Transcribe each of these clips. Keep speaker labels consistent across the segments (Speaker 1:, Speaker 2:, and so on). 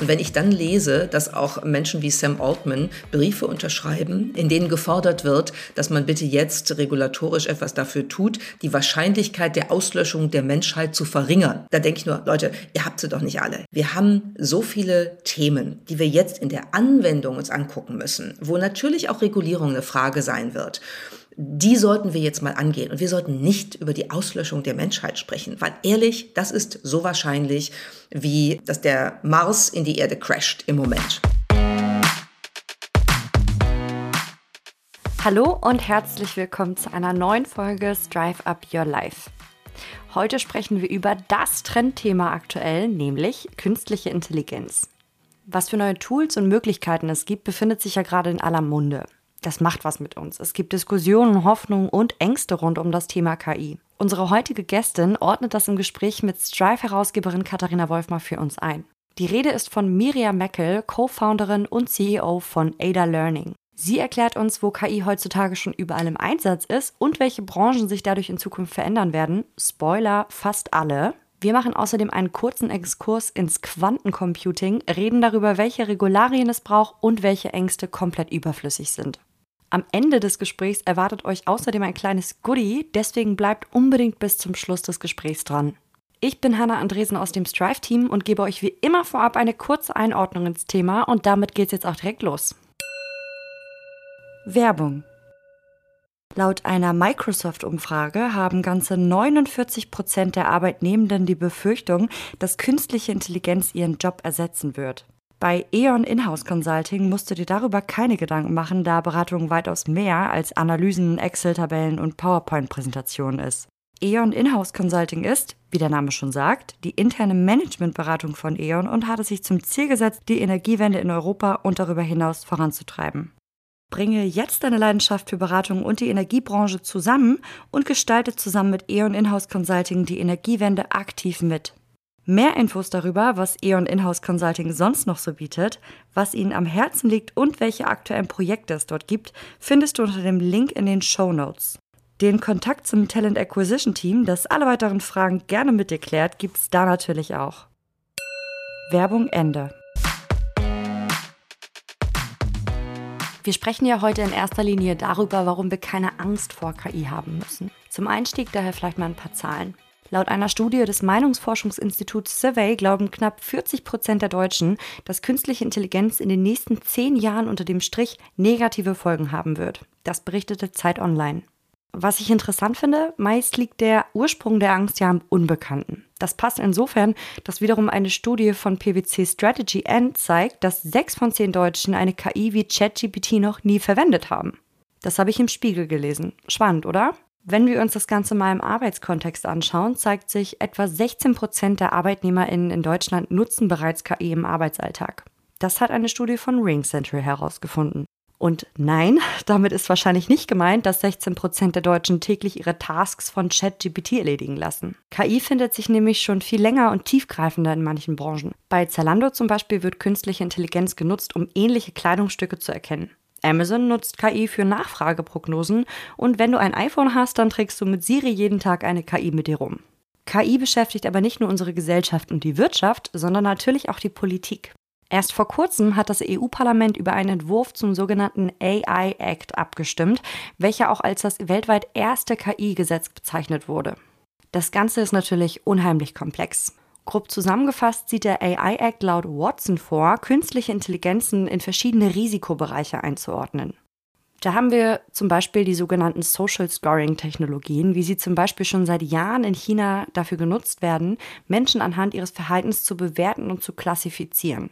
Speaker 1: Und wenn ich dann lese, dass auch Menschen wie Sam Altman Briefe unterschreiben, in denen gefordert wird, dass man bitte jetzt regulatorisch etwas dafür tut, die Wahrscheinlichkeit der Auslöschung der Menschheit zu verringern, da denke ich nur, Leute, ihr habt sie doch nicht alle. Wir haben so viele Themen, die wir jetzt in der Anwendung uns angucken müssen, wo natürlich auch Regulierung eine Frage sein wird die sollten wir jetzt mal angehen. Und wir sollten nicht über die Auslöschung der Menschheit sprechen, weil ehrlich, das ist so wahrscheinlich, wie dass der Mars in die Erde crasht im Moment.
Speaker 2: Hallo und herzlich willkommen zu einer neuen Folge Strive Up Your Life. Heute sprechen wir über das Trendthema aktuell, nämlich künstliche Intelligenz. Was für neue Tools und Möglichkeiten es gibt, befindet sich ja gerade in aller Munde das macht was mit uns. Es gibt Diskussionen, Hoffnungen und Ängste rund um das Thema KI. Unsere heutige Gästin ordnet das im Gespräch mit Strive-Herausgeberin Katharina Wolfmar für uns ein. Die Rede ist von Miriam Meckel, Co-Founderin und CEO von Ada Learning. Sie erklärt uns, wo KI heutzutage schon überall im Einsatz ist und welche Branchen sich dadurch in Zukunft verändern werden. Spoiler, fast alle. Wir machen außerdem einen kurzen Exkurs ins Quantencomputing, reden darüber, welche Regularien es braucht und welche Ängste komplett überflüssig sind. Am Ende des Gesprächs erwartet euch außerdem ein kleines Goodie, deswegen bleibt unbedingt bis zum Schluss des Gesprächs dran. Ich bin Hanna Andresen aus dem Strive-Team und gebe euch wie immer vorab eine kurze Einordnung ins Thema und damit geht's jetzt auch direkt los. Werbung. Laut einer Microsoft-Umfrage haben ganze 49 Prozent der Arbeitnehmenden die Befürchtung, dass künstliche Intelligenz ihren Job ersetzen wird. Bei E.ON Inhouse Consulting musst du dir darüber keine Gedanken machen, da Beratung weitaus mehr als Analysen, Excel-Tabellen und PowerPoint-Präsentationen ist. E.ON Inhouse Consulting ist, wie der Name schon sagt, die interne Managementberatung von E.ON und hat es sich zum Ziel gesetzt, die Energiewende in Europa und darüber hinaus voranzutreiben. Bringe jetzt deine Leidenschaft für Beratung und die Energiebranche zusammen und gestalte zusammen mit E.ON Inhouse Consulting die Energiewende aktiv mit. Mehr Infos darüber, was E.ON Inhouse Consulting sonst noch so bietet, was Ihnen am Herzen liegt und welche aktuellen Projekte es dort gibt, findest du unter dem Link in den Show Notes. Den Kontakt zum Talent Acquisition Team, das alle weiteren Fragen gerne mit dir klärt, gibt es da natürlich auch. Werbung Ende. Wir sprechen ja heute in erster Linie darüber, warum wir keine Angst vor KI haben müssen. Zum Einstieg daher vielleicht mal ein paar Zahlen. Laut einer Studie des Meinungsforschungsinstituts Survey glauben knapp 40 Prozent der Deutschen, dass künstliche Intelligenz in den nächsten zehn Jahren unter dem Strich negative Folgen haben wird. Das berichtete Zeit Online. Was ich interessant finde, meist liegt der Ursprung der Angst ja am Unbekannten. Das passt insofern, dass wiederum eine Studie von PwC Strategy End zeigt, dass sechs von zehn Deutschen eine KI wie ChatGPT noch nie verwendet haben. Das habe ich im Spiegel gelesen. Spannend, oder? Wenn wir uns das Ganze mal im Arbeitskontext anschauen, zeigt sich, etwa 16 Prozent der ArbeitnehmerInnen in Deutschland nutzen bereits KI im Arbeitsalltag. Das hat eine Studie von Ring Central herausgefunden. Und nein, damit ist wahrscheinlich nicht gemeint, dass 16 Prozent der Deutschen täglich ihre Tasks von ChatGPT erledigen lassen. KI findet sich nämlich schon viel länger und tiefgreifender in manchen Branchen. Bei Zalando zum Beispiel wird künstliche Intelligenz genutzt, um ähnliche Kleidungsstücke zu erkennen. Amazon nutzt KI für Nachfrageprognosen und wenn du ein iPhone hast, dann trägst du mit Siri jeden Tag eine KI mit dir rum. KI beschäftigt aber nicht nur unsere Gesellschaft und die Wirtschaft, sondern natürlich auch die Politik. Erst vor kurzem hat das EU-Parlament über einen Entwurf zum sogenannten AI Act abgestimmt, welcher auch als das weltweit erste KI-Gesetz bezeichnet wurde. Das Ganze ist natürlich unheimlich komplex. Grob zusammengefasst sieht der AI Act laut Watson vor, künstliche Intelligenzen in verschiedene Risikobereiche einzuordnen. Da haben wir zum Beispiel die sogenannten Social Scoring-Technologien, wie sie zum Beispiel schon seit Jahren in China dafür genutzt werden, Menschen anhand ihres Verhaltens zu bewerten und zu klassifizieren.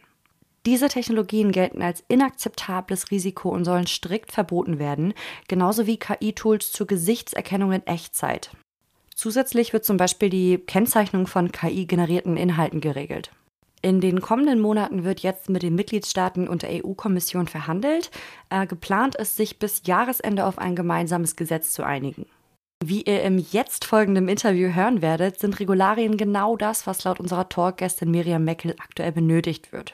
Speaker 2: Diese Technologien gelten als inakzeptables Risiko und sollen strikt verboten werden, genauso wie KI-Tools zur Gesichtserkennung in Echtzeit. Zusätzlich wird zum Beispiel die Kennzeichnung von KI-generierten Inhalten geregelt. In den kommenden Monaten wird jetzt mit den Mitgliedstaaten und der EU-Kommission verhandelt. Äh, geplant ist, sich bis Jahresende auf ein gemeinsames Gesetz zu einigen. Wie ihr im jetzt folgenden Interview hören werdet, sind Regularien genau das, was laut unserer Talkgästin Miriam Meckel aktuell benötigt wird.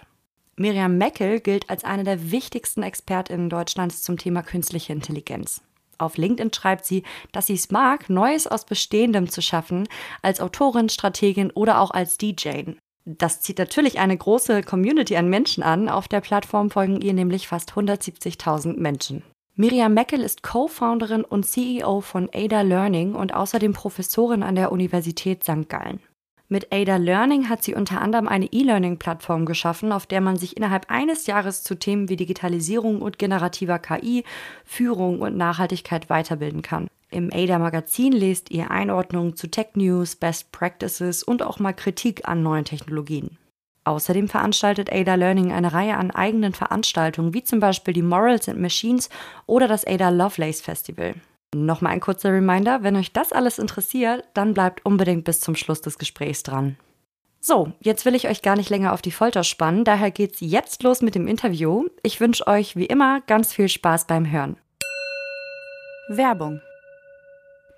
Speaker 2: Miriam Meckel gilt als eine der wichtigsten Expertinnen Deutschlands zum Thema künstliche Intelligenz. Auf LinkedIn schreibt sie, dass sie es mag, Neues aus Bestehendem zu schaffen, als Autorin, Strategin oder auch als DJ. Das zieht natürlich eine große Community an Menschen an. Auf der Plattform folgen ihr nämlich fast 170.000 Menschen. Miriam Meckel ist Co-Founderin und CEO von Ada Learning und außerdem Professorin an der Universität St. Gallen. Mit Ada Learning hat sie unter anderem eine E-Learning-Plattform geschaffen, auf der man sich innerhalb eines Jahres zu Themen wie Digitalisierung und generativer KI, Führung und Nachhaltigkeit weiterbilden kann. Im ADA-Magazin lest ihr Einordnungen zu Tech-News, Best Practices und auch mal Kritik an neuen Technologien. Außerdem veranstaltet Ada Learning eine Reihe an eigenen Veranstaltungen, wie zum Beispiel die Morals and Machines oder das Ada Lovelace Festival. Nochmal ein kurzer Reminder, wenn euch das alles interessiert, dann bleibt unbedingt bis zum Schluss des Gesprächs dran. So, jetzt will ich euch gar nicht länger auf die Folter spannen, daher geht's jetzt los mit dem Interview. Ich wünsche euch wie immer ganz viel Spaß beim Hören. Werbung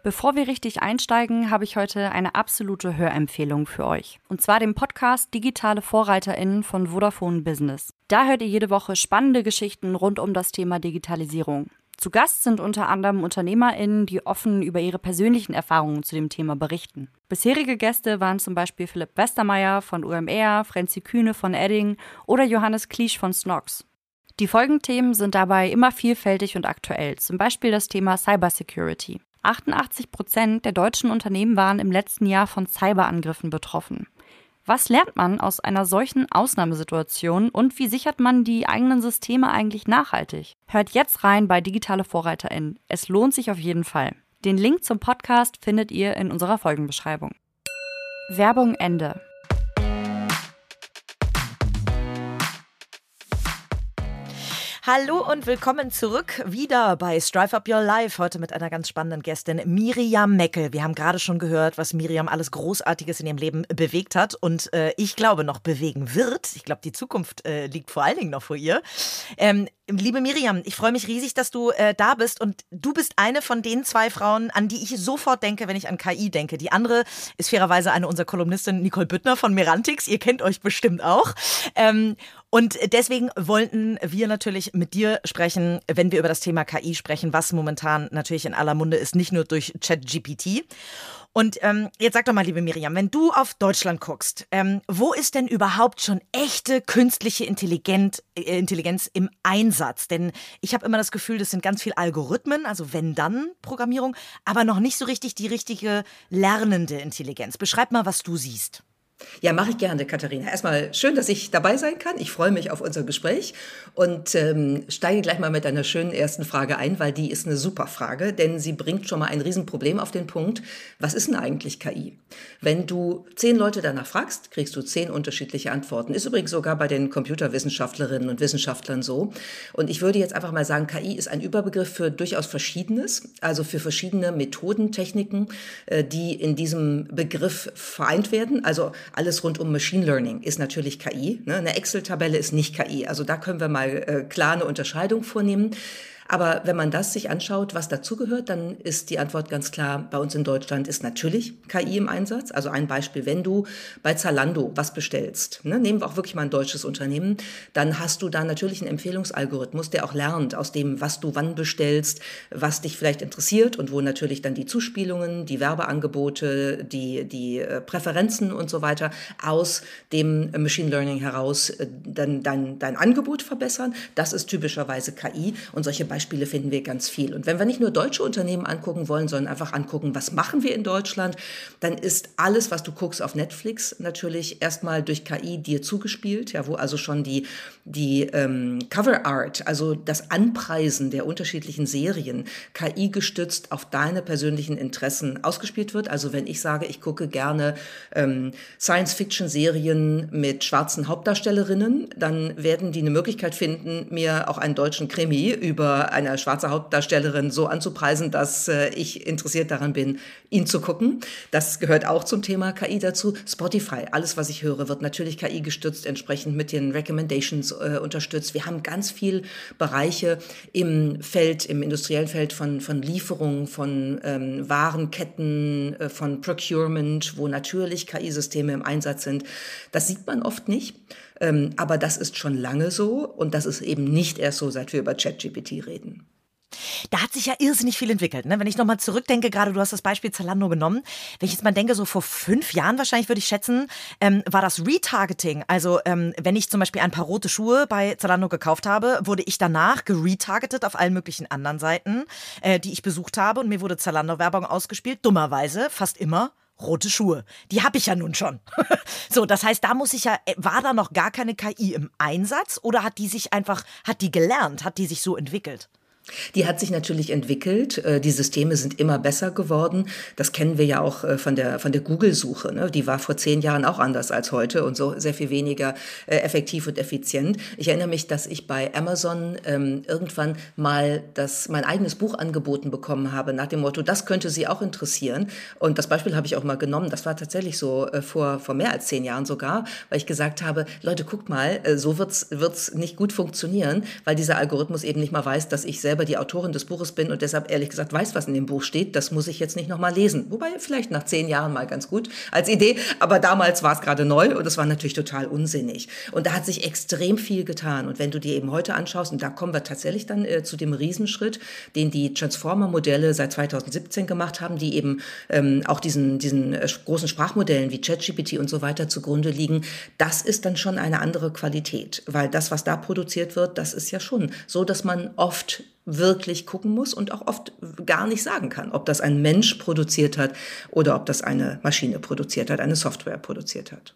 Speaker 2: Bevor wir richtig einsteigen, habe ich heute eine absolute Hörempfehlung für euch. Und zwar den Podcast Digitale VorreiterInnen von Vodafone Business. Da hört ihr jede Woche spannende Geschichten rund um das Thema Digitalisierung. Zu Gast sind unter anderem UnternehmerInnen, die offen über ihre persönlichen Erfahrungen zu dem Thema berichten. Bisherige Gäste waren zum Beispiel Philipp Westermeier von UMR, Frenzi Kühne von Edding oder Johannes Kliesch von Snox. Die Folgenthemen sind dabei immer vielfältig und aktuell, zum Beispiel das Thema Cybersecurity. 88 Prozent der deutschen Unternehmen waren im letzten Jahr von Cyberangriffen betroffen. Was lernt man aus einer solchen Ausnahmesituation und wie sichert man die eigenen Systeme eigentlich nachhaltig? Hört jetzt rein bei Digitale VorreiterInnen. Es lohnt sich auf jeden Fall. Den Link zum Podcast findet ihr in unserer Folgenbeschreibung. Werbung Ende.
Speaker 3: Hallo und willkommen zurück wieder bei Strive Up Your Life. Heute mit einer ganz spannenden Gästin, Miriam Meckel. Wir haben gerade schon gehört, was Miriam alles Großartiges in ihrem Leben bewegt hat und äh, ich glaube noch bewegen wird. Ich glaube, die Zukunft äh, liegt vor allen Dingen noch vor ihr. Ähm, liebe Miriam, ich freue mich riesig, dass du äh, da bist und du bist eine von den zwei Frauen, an die ich sofort denke, wenn ich an KI denke. Die andere ist fairerweise eine unserer Kolumnistin Nicole Büttner von Merantix. Ihr kennt euch bestimmt auch. Ähm, und deswegen wollten wir natürlich mit dir sprechen, wenn wir über das Thema KI sprechen, was momentan natürlich in aller Munde ist, nicht nur durch ChatGPT. Und ähm, jetzt sag doch mal, liebe Miriam, wenn du auf Deutschland guckst, ähm, wo ist denn überhaupt schon echte künstliche Intelligenz, äh, Intelligenz im Einsatz? Denn ich habe immer das Gefühl, das sind ganz viel Algorithmen, also wenn dann Programmierung, aber noch nicht so richtig die richtige lernende Intelligenz. Beschreib mal, was du siehst.
Speaker 1: Ja, mache ich gerne, Katharina. Erstmal schön, dass ich dabei sein kann. Ich freue mich auf unser Gespräch und ähm, steige gleich mal mit einer schönen ersten Frage ein, weil die ist eine super Frage, denn sie bringt schon mal ein Riesenproblem auf den Punkt. Was ist denn eigentlich KI? Wenn du zehn Leute danach fragst, kriegst du zehn unterschiedliche Antworten. Ist übrigens sogar bei den Computerwissenschaftlerinnen und Wissenschaftlern so. Und ich würde jetzt einfach mal sagen, KI ist ein Überbegriff für durchaus Verschiedenes, also für verschiedene Methoden, Techniken, äh, die in diesem Begriff vereint werden. Also alles rund um Machine Learning ist natürlich KI. Ne? Eine Excel-Tabelle ist nicht KI. Also da können wir mal äh, klar eine Unterscheidung vornehmen. Aber wenn man das sich anschaut, was dazugehört, dann ist die Antwort ganz klar, bei uns in Deutschland ist natürlich KI im Einsatz. Also ein Beispiel, wenn du bei Zalando was bestellst, ne, nehmen wir auch wirklich mal ein deutsches Unternehmen, dann hast du da natürlich einen Empfehlungsalgorithmus, der auch lernt aus dem, was du wann bestellst, was dich vielleicht interessiert und wo natürlich dann die Zuspielungen, die Werbeangebote, die, die äh, Präferenzen und so weiter aus dem Machine Learning heraus äh, dann dein, dein Angebot verbessern. Das ist typischerweise KI und solche Beispiele finden wir ganz viel. Und wenn wir nicht nur deutsche Unternehmen angucken wollen, sondern einfach angucken, was machen wir in Deutschland, dann ist alles, was du guckst auf Netflix, natürlich erstmal durch KI dir zugespielt, ja, wo also schon die, die ähm, Cover Art, also das Anpreisen der unterschiedlichen Serien, KI gestützt auf deine persönlichen Interessen ausgespielt wird. Also wenn ich sage, ich gucke gerne ähm, Science-Fiction-Serien mit schwarzen Hauptdarstellerinnen, dann werden die eine Möglichkeit finden, mir auch einen deutschen Krimi über eine schwarze Hauptdarstellerin so anzupreisen, dass äh, ich interessiert daran bin, ihn zu gucken. Das gehört auch zum Thema KI dazu. Spotify, alles, was ich höre, wird natürlich KI gestützt, entsprechend mit den Recommendations äh, unterstützt. Wir haben ganz viel Bereiche im Feld, im industriellen Feld von, von Lieferungen, von ähm, Warenketten, äh, von Procurement, wo natürlich KI-Systeme im Einsatz sind. Das sieht man oft nicht. Ähm, aber das ist schon lange so und das ist eben nicht erst so, seit wir über ChatGPT reden.
Speaker 3: Da hat sich ja irrsinnig viel entwickelt. Ne? Wenn ich nochmal zurückdenke, gerade du hast das Beispiel Zalando genommen, wenn ich jetzt mal denke, so vor fünf Jahren wahrscheinlich würde ich schätzen, ähm, war das Retargeting. Also ähm, wenn ich zum Beispiel ein paar rote Schuhe bei Zalando gekauft habe, wurde ich danach geretargetet auf allen möglichen anderen Seiten, äh, die ich besucht habe und mir wurde Zalando-Werbung ausgespielt, dummerweise, fast immer rote Schuhe. Die habe ich ja nun schon. so, das heißt, da muss ich ja, äh, war da noch gar keine KI im Einsatz oder hat die sich einfach, hat die gelernt, hat die sich so entwickelt?
Speaker 1: Die hat sich natürlich entwickelt. Äh, die Systeme sind immer besser geworden. Das kennen wir ja auch äh, von der, von der Google-Suche. Ne? Die war vor zehn Jahren auch anders als heute und so sehr viel weniger äh, effektiv und effizient. Ich erinnere mich, dass ich bei Amazon ähm, irgendwann mal das, mein eigenes Buch angeboten bekommen habe, nach dem Motto, das könnte Sie auch interessieren. Und das Beispiel habe ich auch mal genommen. Das war tatsächlich so vor, vor mehr als zehn Jahren sogar, weil ich gesagt habe, Leute, guckt mal, so wird's wird's nicht gut funktionieren, weil dieser Algorithmus eben nicht mal weiß, dass ich selbst selber die Autorin des Buches bin und deshalb ehrlich gesagt weiß, was in dem Buch steht. Das muss ich jetzt nicht nochmal lesen. Wobei vielleicht nach zehn Jahren mal ganz gut als Idee. Aber damals war es gerade neu und es war natürlich total unsinnig. Und da hat sich extrem viel getan. Und wenn du dir eben heute anschaust, und da kommen wir tatsächlich dann äh, zu dem Riesenschritt, den die Transformer-Modelle seit 2017 gemacht haben, die eben ähm, auch diesen, diesen äh, großen Sprachmodellen wie ChatGPT und so weiter zugrunde liegen, das ist dann schon eine andere Qualität. Weil das, was da produziert wird, das ist ja schon so, dass man oft wirklich gucken muss und auch oft gar nicht sagen kann, ob das ein Mensch produziert hat oder ob das eine Maschine produziert hat, eine Software produziert hat.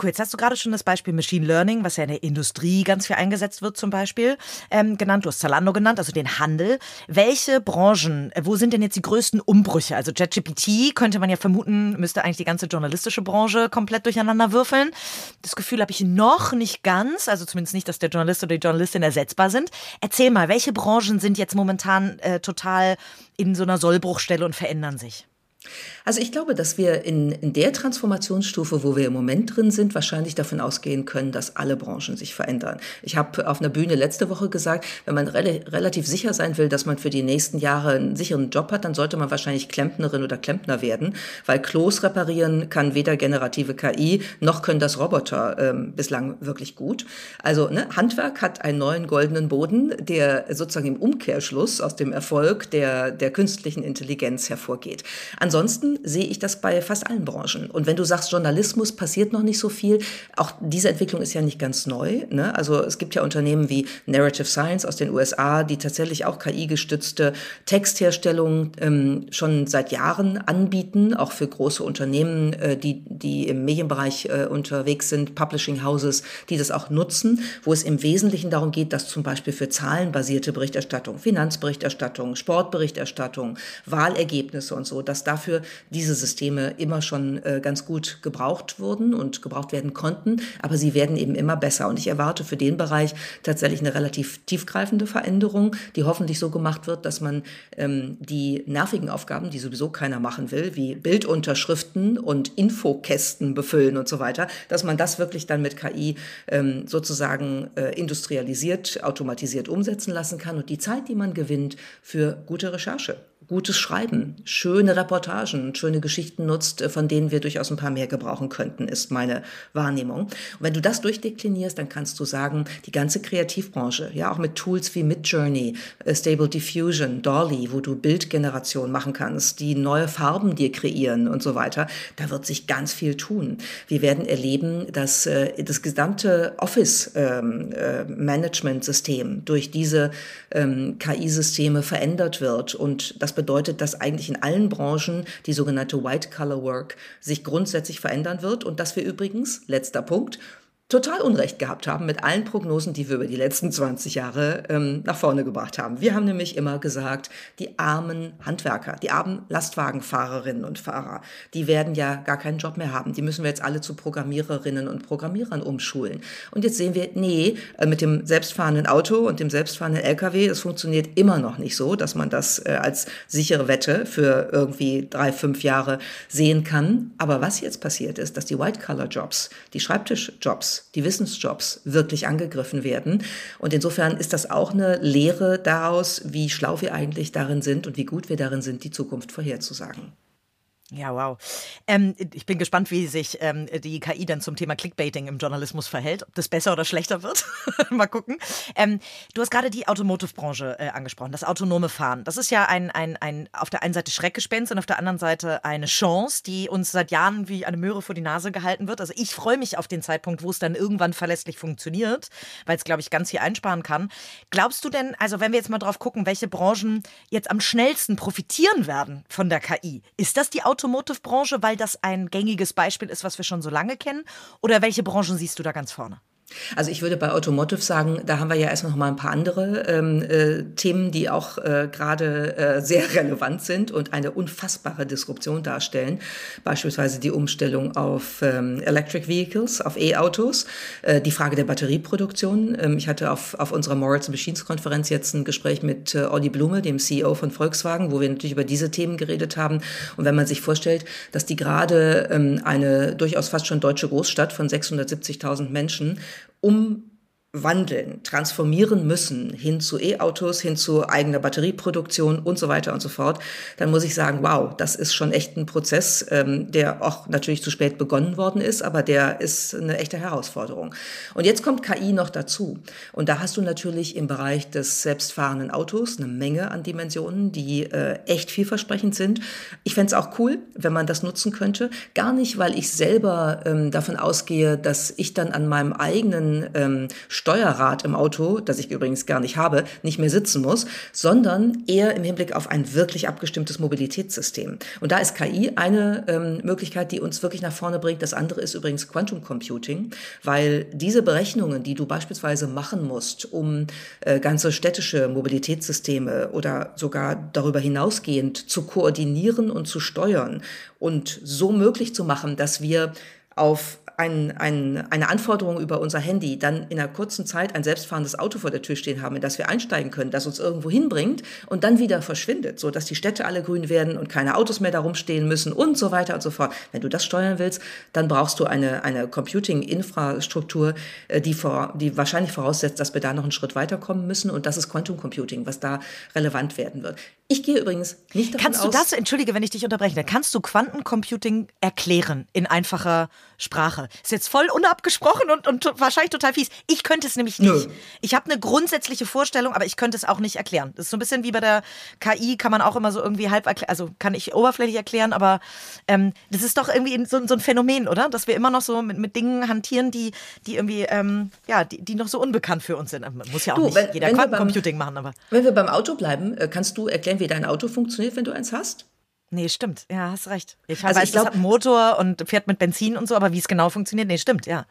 Speaker 3: Cool, jetzt hast du gerade schon das Beispiel Machine Learning, was ja in der Industrie ganz viel eingesetzt wird zum Beispiel, ähm, genannt. Du hast Zalando genannt, also den Handel. Welche Branchen, äh, wo sind denn jetzt die größten Umbrüche? Also JetGPT könnte man ja vermuten, müsste eigentlich die ganze journalistische Branche komplett durcheinander würfeln. Das Gefühl habe ich noch nicht ganz, also zumindest nicht, dass der Journalist oder die Journalistin ersetzbar sind. Erzähl mal, welche Branchen sind jetzt momentan äh, total in so einer Sollbruchstelle und verändern sich?
Speaker 1: Also ich glaube, dass wir in, in der Transformationsstufe, wo wir im Moment drin sind, wahrscheinlich davon ausgehen können, dass alle Branchen sich verändern. Ich habe auf einer Bühne letzte Woche gesagt, wenn man re relativ sicher sein will, dass man für die nächsten Jahre einen sicheren Job hat, dann sollte man wahrscheinlich Klempnerin oder Klempner werden, weil Klos reparieren kann weder generative KI noch können das Roboter ähm, bislang wirklich gut. Also ne, Handwerk hat einen neuen goldenen Boden, der sozusagen im Umkehrschluss aus dem Erfolg der, der künstlichen Intelligenz hervorgeht. Ansonsten ansonsten sehe ich das bei fast allen Branchen. Und wenn du sagst, Journalismus passiert noch nicht so viel, auch diese Entwicklung ist ja nicht ganz neu. Ne? Also es gibt ja Unternehmen wie Narrative Science aus den USA, die tatsächlich auch KI-gestützte Textherstellung ähm, schon seit Jahren anbieten, auch für große Unternehmen, äh, die, die im Medienbereich äh, unterwegs sind, Publishing Houses, die das auch nutzen, wo es im Wesentlichen darum geht, dass zum Beispiel für zahlenbasierte Berichterstattung, Finanzberichterstattung, Sportberichterstattung, Wahlergebnisse und so, dass dafür dafür diese Systeme immer schon äh, ganz gut gebraucht wurden und gebraucht werden konnten, aber sie werden eben immer besser. Und ich erwarte für den Bereich tatsächlich eine relativ tiefgreifende Veränderung, die hoffentlich so gemacht wird, dass man ähm, die nervigen Aufgaben, die sowieso keiner machen will, wie Bildunterschriften und Infokästen befüllen und so weiter, dass man das wirklich dann mit KI ähm, sozusagen äh, industrialisiert, automatisiert umsetzen lassen kann und die Zeit, die man gewinnt, für gute Recherche gutes Schreiben, schöne Reportagen, schöne Geschichten nutzt, äh, von denen wir durchaus ein paar mehr gebrauchen könnten, ist meine Wahrnehmung. Und wenn du das durchdeklinierst, dann kannst du sagen, die ganze Kreativbranche, ja auch mit Tools wie Midjourney, äh, Stable Diffusion, Dolly, wo du Bildgeneration machen kannst, die neue Farben dir kreieren und so weiter, da wird sich ganz viel tun. Wir werden erleben, dass äh, das gesamte Office-Management-System ähm, durch diese ähm, KI-Systeme verändert wird und das bedeutet, dass eigentlich in allen Branchen die sogenannte White-Collar-Work sich grundsätzlich verändern wird. Und dass wir übrigens, letzter Punkt, total Unrecht gehabt haben mit allen Prognosen, die wir über die letzten 20 Jahre ähm, nach vorne gebracht haben. Wir haben nämlich immer gesagt, die armen Handwerker, die armen Lastwagenfahrerinnen und Fahrer, die werden ja gar keinen Job mehr haben. Die müssen wir jetzt alle zu Programmiererinnen und Programmierern umschulen. Und jetzt sehen wir, nee, äh, mit dem selbstfahrenden Auto und dem selbstfahrenden LKW, es funktioniert immer noch nicht so, dass man das äh, als sichere Wette für irgendwie drei, fünf Jahre sehen kann. Aber was jetzt passiert ist, dass die White-Collar-Jobs, die Schreibtischjobs, die Wissensjobs wirklich angegriffen werden. Und insofern ist das auch eine Lehre daraus, wie schlau wir eigentlich darin sind und wie gut wir darin sind, die Zukunft vorherzusagen.
Speaker 3: Ja, wow. Ähm, ich bin gespannt, wie sich ähm, die KI dann zum Thema Clickbaiting im Journalismus verhält, ob das besser oder schlechter wird. Mal gucken. Ähm, du hast gerade die Automotive-Branche äh, angesprochen, das autonome Fahren. Das ist ja ein, ein, ein auf der einen Seite Schreckgespenst und auf der anderen Seite eine Chance, die uns seit Jahren wie eine Möhre vor die Nase gehalten wird. Also ich freue mich auf den Zeitpunkt, wo es dann irgendwann verlässlich funktioniert, weil es, glaube ich, ganz viel einsparen kann. Glaubst du denn, also wenn wir jetzt mal drauf gucken, welche Branchen jetzt am schnellsten profitieren werden von der KI, ist das die Automotive Automotive-Branche, weil das ein gängiges Beispiel ist, was wir schon so lange kennen? Oder welche Branchen siehst du da ganz vorne?
Speaker 1: Also ich würde bei Automotive sagen, da haben wir ja erstmal noch mal ein paar andere ähm, äh, Themen, die auch äh, gerade äh, sehr relevant sind und eine unfassbare Disruption darstellen. Beispielsweise die Umstellung auf ähm, Electric Vehicles, auf E-Autos, äh, die Frage der Batterieproduktion. Ähm, ich hatte auf, auf unserer Morals Machines Konferenz jetzt ein Gespräch mit äh, Olli Blume, dem CEO von Volkswagen, wo wir natürlich über diese Themen geredet haben. Und wenn man sich vorstellt, dass die gerade ähm, eine durchaus fast schon deutsche Großstadt von 670.000 Menschen um wandeln, transformieren müssen hin zu E-Autos, hin zu eigener Batterieproduktion und so weiter und so fort, dann muss ich sagen, wow, das ist schon echt ein Prozess, ähm, der auch natürlich zu spät begonnen worden ist, aber der ist eine echte Herausforderung. Und jetzt kommt KI noch dazu. Und da hast du natürlich im Bereich des selbstfahrenden Autos eine Menge an Dimensionen, die äh, echt vielversprechend sind. Ich fände es auch cool, wenn man das nutzen könnte. Gar nicht, weil ich selber ähm, davon ausgehe, dass ich dann an meinem eigenen ähm, Steuerrad im Auto, das ich übrigens gar nicht habe, nicht mehr sitzen muss, sondern eher im Hinblick auf ein wirklich abgestimmtes Mobilitätssystem. Und da ist KI eine ähm, Möglichkeit, die uns wirklich nach vorne bringt. Das andere ist übrigens Quantum Computing, weil diese Berechnungen, die du beispielsweise machen musst, um äh, ganze städtische Mobilitätssysteme oder sogar darüber hinausgehend zu koordinieren und zu steuern und so möglich zu machen, dass wir auf ein, ein, eine Anforderung über unser Handy, dann in einer kurzen Zeit ein selbstfahrendes Auto vor der Tür stehen haben, in das wir einsteigen können, das uns irgendwo hinbringt und dann wieder verschwindet, so dass die Städte alle grün werden und keine Autos mehr darum stehen müssen und so weiter und so fort. Wenn du das steuern willst, dann brauchst du eine, eine Computing-Infrastruktur, äh, die, vor, die wahrscheinlich voraussetzt, dass wir da noch einen Schritt weiterkommen müssen und das ist Quantum Computing, was da relevant werden wird. Ich gehe übrigens nicht davon
Speaker 3: Kannst du das, entschuldige, wenn ich dich unterbreche, kannst du Quantencomputing erklären in einfacher Sprache? Ist jetzt voll unabgesprochen und, und wahrscheinlich total fies. Ich könnte es nämlich nicht. Nö. Ich habe eine grundsätzliche Vorstellung, aber ich könnte es auch nicht erklären. Das ist so ein bisschen wie bei der KI, kann man auch immer so irgendwie halb erklären, also kann ich oberflächlich erklären, aber ähm, das ist doch irgendwie so, so, ein Phänomen, oder? Dass wir immer noch so mit, mit Dingen hantieren, die, die irgendwie, ähm, ja, die, die noch so unbekannt für uns sind. Man muss ja auch du, nicht wenn, jeder Quantencomputing machen, aber.
Speaker 1: Wenn wir beim Auto bleiben, äh, kannst du erklären, wie dein Auto funktioniert, wenn du eins hast?
Speaker 3: Nee, stimmt. Ja, hast recht. Ich also weiß, ich glaub, das hat einen Motor und fährt mit Benzin und so, aber wie es genau funktioniert, nee, stimmt, ja.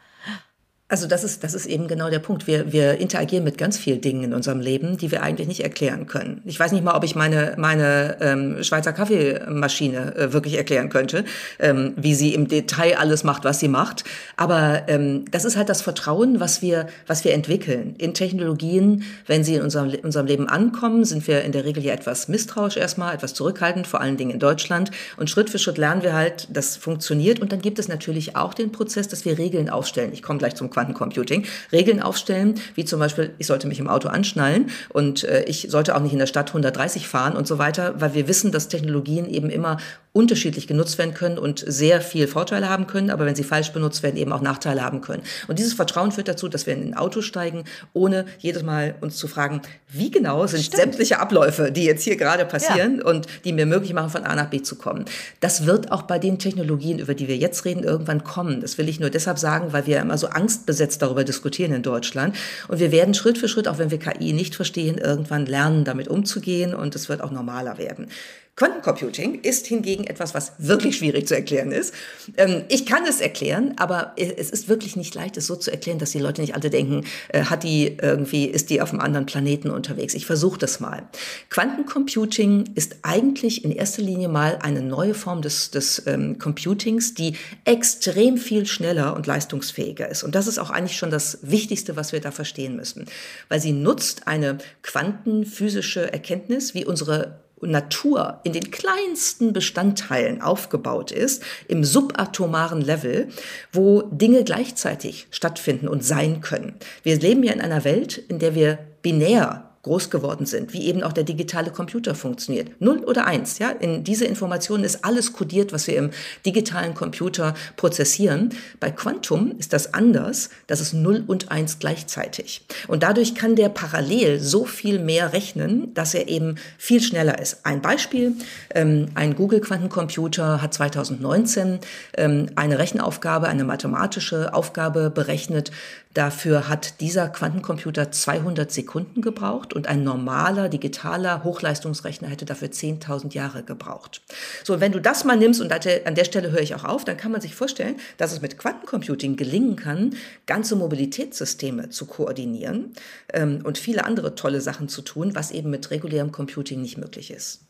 Speaker 1: Also das ist, das ist eben genau der Punkt. Wir, wir interagieren mit ganz vielen Dingen in unserem Leben, die wir eigentlich nicht erklären können. Ich weiß nicht mal, ob ich meine, meine ähm, Schweizer Kaffeemaschine äh, wirklich erklären könnte, ähm, wie sie im Detail alles macht, was sie macht. Aber ähm, das ist halt das Vertrauen, was wir, was wir entwickeln in Technologien. Wenn sie in unserem, in unserem Leben ankommen, sind wir in der Regel ja etwas misstrauisch erstmal, etwas zurückhaltend, vor allen Dingen in Deutschland. Und Schritt für Schritt lernen wir halt, das funktioniert. Und dann gibt es natürlich auch den Prozess, dass wir Regeln aufstellen. Ich komme gleich zum Quantencomputing, Regeln aufstellen, wie zum Beispiel, ich sollte mich im Auto anschnallen und äh, ich sollte auch nicht in der Stadt 130 fahren und so weiter, weil wir wissen, dass Technologien eben immer unterschiedlich genutzt werden können und sehr viel Vorteile haben können, aber wenn sie falsch benutzt werden, eben auch Nachteile haben können. Und dieses Vertrauen führt dazu, dass wir in ein Auto steigen, ohne jedes Mal uns zu fragen, wie genau sind Stimmt. sämtliche Abläufe, die jetzt hier gerade passieren ja. und die mir möglich machen, von A nach B zu kommen. Das wird auch bei den Technologien, über die wir jetzt reden, irgendwann kommen. Das will ich nur deshalb sagen, weil wir immer so angstbesetzt darüber diskutieren in Deutschland. Und wir werden Schritt für Schritt, auch wenn wir KI nicht verstehen, irgendwann lernen, damit umzugehen und es wird auch normaler werden. Quantencomputing ist hingegen etwas, was wirklich schwierig zu erklären ist. Ähm, ich kann es erklären, aber es ist wirklich nicht leicht, es so zu erklären, dass die Leute nicht alle denken, äh, hat die irgendwie, ist die auf einem anderen Planeten unterwegs. Ich versuche das mal. Quantencomputing ist eigentlich in erster Linie mal eine neue Form des, des ähm, Computings, die extrem viel schneller und leistungsfähiger ist. Und das ist auch eigentlich schon das Wichtigste, was wir da verstehen müssen. Weil sie nutzt eine quantenphysische Erkenntnis, wie unsere Natur in den kleinsten Bestandteilen aufgebaut ist, im subatomaren Level, wo Dinge gleichzeitig stattfinden und sein können. Wir leben ja in einer Welt, in der wir binär groß geworden sind, wie eben auch der digitale Computer funktioniert. Null oder eins, ja. In diese Informationen ist alles kodiert, was wir im digitalen Computer prozessieren. Bei Quantum ist das anders. Das ist Null und eins gleichzeitig. Und dadurch kann der parallel so viel mehr rechnen, dass er eben viel schneller ist. Ein Beispiel, ähm, ein Google-Quantencomputer hat 2019 ähm, eine Rechenaufgabe, eine mathematische Aufgabe berechnet. Dafür hat dieser Quantencomputer 200 Sekunden gebraucht und ein normaler digitaler Hochleistungsrechner hätte dafür 10.000 Jahre gebraucht. So, wenn du das mal nimmst und an der Stelle höre ich auch auf, dann kann man sich vorstellen, dass es mit Quantencomputing gelingen kann, ganze Mobilitätssysteme zu koordinieren ähm, und viele andere tolle Sachen zu tun, was eben mit regulärem Computing nicht möglich ist.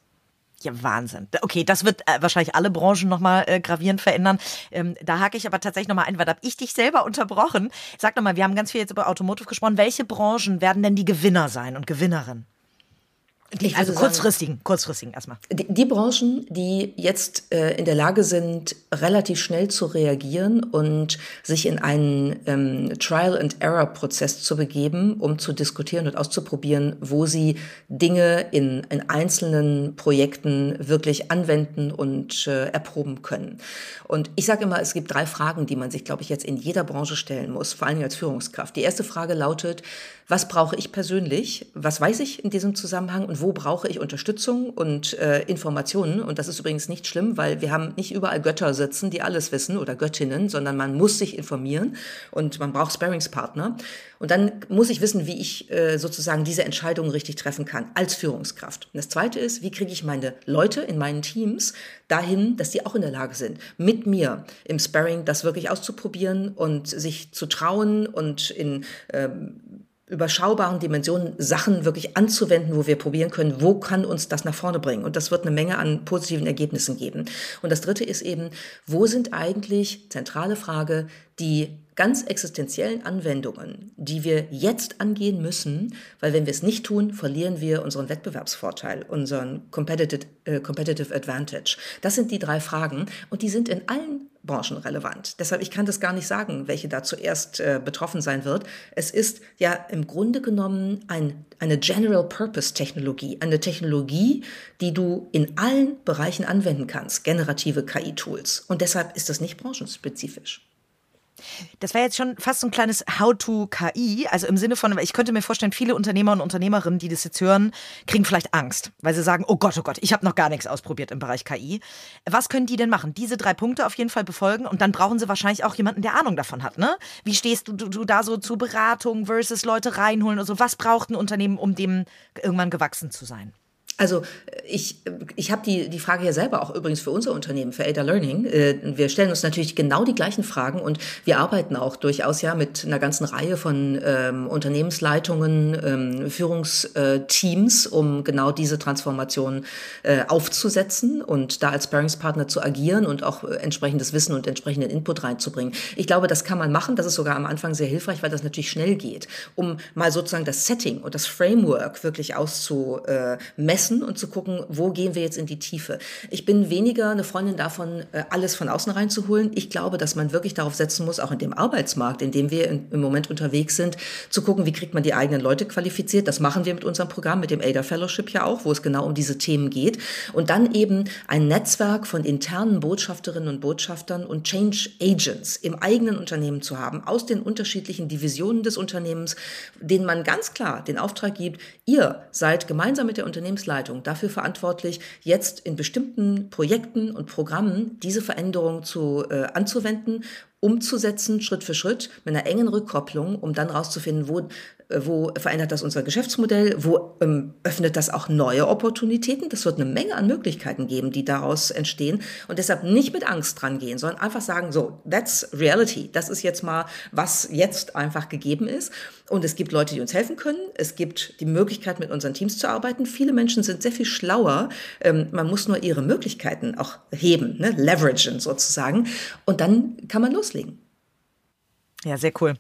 Speaker 3: Ja, Wahnsinn. Okay, das wird äh, wahrscheinlich alle Branchen nochmal äh, gravierend verändern. Ähm, da hake ich aber tatsächlich nochmal ein, weil da habe ich dich selber unterbrochen. Sag nochmal, wir haben ganz viel jetzt über Automotive gesprochen. Welche Branchen werden denn die Gewinner sein und Gewinnerinnen? Die, also kurzfristigen, kurzfristigen erstmal.
Speaker 1: Die, die, Branchen, die jetzt äh, in der Lage sind, relativ schnell zu reagieren und sich in einen ähm, Trial-and-Error-Prozess zu begeben, um zu diskutieren und auszuprobieren, wo sie Dinge in, in einzelnen Projekten wirklich anwenden und äh, erproben können. Und ich sage immer, es gibt drei Fragen, die man sich, glaube ich, jetzt in jeder Branche stellen muss, vor allem als Führungskraft. Die erste Frage lautet, was brauche ich persönlich? Was weiß ich in diesem Zusammenhang und wo brauche ich Unterstützung und äh, Informationen? Und das ist übrigens nicht schlimm, weil wir haben nicht überall Götter sitzen, die alles wissen oder Göttinnen, sondern man muss sich informieren und man braucht Sparringspartner. Und dann muss ich wissen, wie ich äh, sozusagen diese Entscheidungen richtig treffen kann als Führungskraft. Und das Zweite ist, wie kriege ich meine Leute in meinen Teams dahin, dass die auch in der Lage sind, mit mir im Sparring das wirklich auszuprobieren und sich zu trauen und in ähm, überschaubaren Dimensionen Sachen wirklich anzuwenden, wo wir probieren können, wo kann uns das nach vorne bringen. Und das wird eine Menge an positiven Ergebnissen geben. Und das Dritte ist eben, wo sind eigentlich, zentrale Frage, die ganz existenziellen Anwendungen, die wir jetzt angehen müssen, weil wenn wir es nicht tun, verlieren wir unseren Wettbewerbsvorteil, unseren Competitive, äh, Competitive Advantage. Das sind die drei Fragen und die sind in allen Branchen relevant. Deshalb, ich kann das gar nicht sagen, welche da zuerst äh, betroffen sein wird. Es ist ja im Grunde genommen ein, eine General Purpose Technologie, eine Technologie, die du in allen Bereichen anwenden kannst, generative KI-Tools. Und deshalb ist das nicht branchenspezifisch.
Speaker 3: Das wäre jetzt schon fast so ein kleines How-to-KI. Also im Sinne von, ich könnte mir vorstellen, viele Unternehmer und Unternehmerinnen, die das jetzt hören, kriegen vielleicht Angst, weil sie sagen, oh Gott, oh Gott, ich habe noch gar nichts ausprobiert im Bereich KI. Was können die denn machen? Diese drei Punkte auf jeden Fall befolgen und dann brauchen sie wahrscheinlich auch jemanden, der Ahnung davon hat. Ne? Wie stehst du, du, du da so zu Beratung versus Leute reinholen? Also was braucht ein Unternehmen, um dem irgendwann gewachsen zu sein?
Speaker 1: Also ich, ich habe die, die Frage ja selber auch übrigens für unser Unternehmen, für Ada Learning. Äh, wir stellen uns natürlich genau die gleichen Fragen und wir arbeiten auch durchaus ja mit einer ganzen Reihe von ähm, Unternehmensleitungen, ähm, Führungsteams, um genau diese Transformation äh, aufzusetzen und da als Bearingspartner zu agieren und auch äh, entsprechendes Wissen und entsprechenden Input reinzubringen. Ich glaube, das kann man machen. Das ist sogar am Anfang sehr hilfreich, weil das natürlich schnell geht, um mal sozusagen das Setting und das Framework wirklich auszumessen messen und zu gucken, wo gehen wir jetzt in die Tiefe. Ich bin weniger eine Freundin davon, äh, alles von außen reinzuholen. Ich glaube, dass man wirklich darauf setzen muss, auch in dem Arbeitsmarkt, in dem wir im Moment unterwegs sind, zu gucken, wie kriegt man die eigenen Leute qualifiziert. Das machen wir mit unserem Programm, mit dem ADA Fellowship ja auch, wo es genau um diese Themen geht. Und dann eben ein Netzwerk von internen Botschafterinnen und Botschaftern und Change Agents im eigenen Unternehmen zu haben, aus den unterschiedlichen Divisionen des Unternehmens, denen man ganz klar den Auftrag gibt, ihr seid gemeinsam mit der Unternehmensleitung Geschäftsleitung dafür verantwortlich, jetzt in bestimmten Projekten und Programmen diese Veränderung zu, äh, anzuwenden, umzusetzen, Schritt für Schritt, mit einer engen Rückkopplung, um dann rauszufinden, wo wo verändert das unser Geschäftsmodell, wo ähm, öffnet das auch neue Opportunitäten. Das wird eine Menge an Möglichkeiten geben, die daraus entstehen. Und deshalb nicht mit Angst dran gehen, sondern einfach sagen, so, that's reality. Das ist jetzt mal, was jetzt einfach gegeben ist. Und es gibt Leute, die uns helfen können. Es gibt die Möglichkeit, mit unseren Teams zu arbeiten. Viele Menschen sind sehr viel schlauer. Ähm, man muss nur ihre Möglichkeiten auch heben, ne? leveragen sozusagen. Und dann kann man loslegen.
Speaker 3: Ja, sehr cool.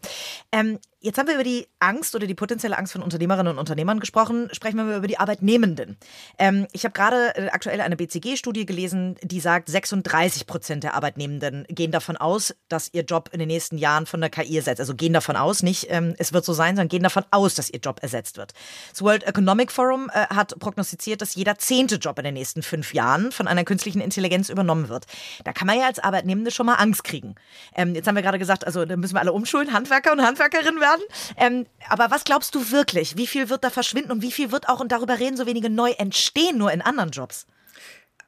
Speaker 3: Ähm, Jetzt haben wir über die Angst oder die potenzielle Angst von Unternehmerinnen und Unternehmern gesprochen. Sprechen wir mal über die Arbeitnehmenden. Ähm, ich habe gerade äh, aktuell eine BCG-Studie gelesen, die sagt, 36 Prozent der Arbeitnehmenden gehen davon aus, dass ihr Job in den nächsten Jahren von der KI ersetzt. Also gehen davon aus, nicht ähm, es wird so sein, sondern gehen davon aus, dass ihr Job ersetzt wird. Das World Economic Forum äh, hat prognostiziert, dass jeder zehnte Job in den nächsten fünf Jahren von einer künstlichen Intelligenz übernommen wird. Da kann man ja als Arbeitnehmende schon mal Angst kriegen. Ähm, jetzt haben wir gerade gesagt, also da müssen wir alle umschulen, Handwerker und Handwerkerinnen werden. Ähm, aber was glaubst du wirklich? Wie viel wird da verschwinden und wie viel wird auch, und darüber reden so wenige, neu entstehen, nur in anderen Jobs?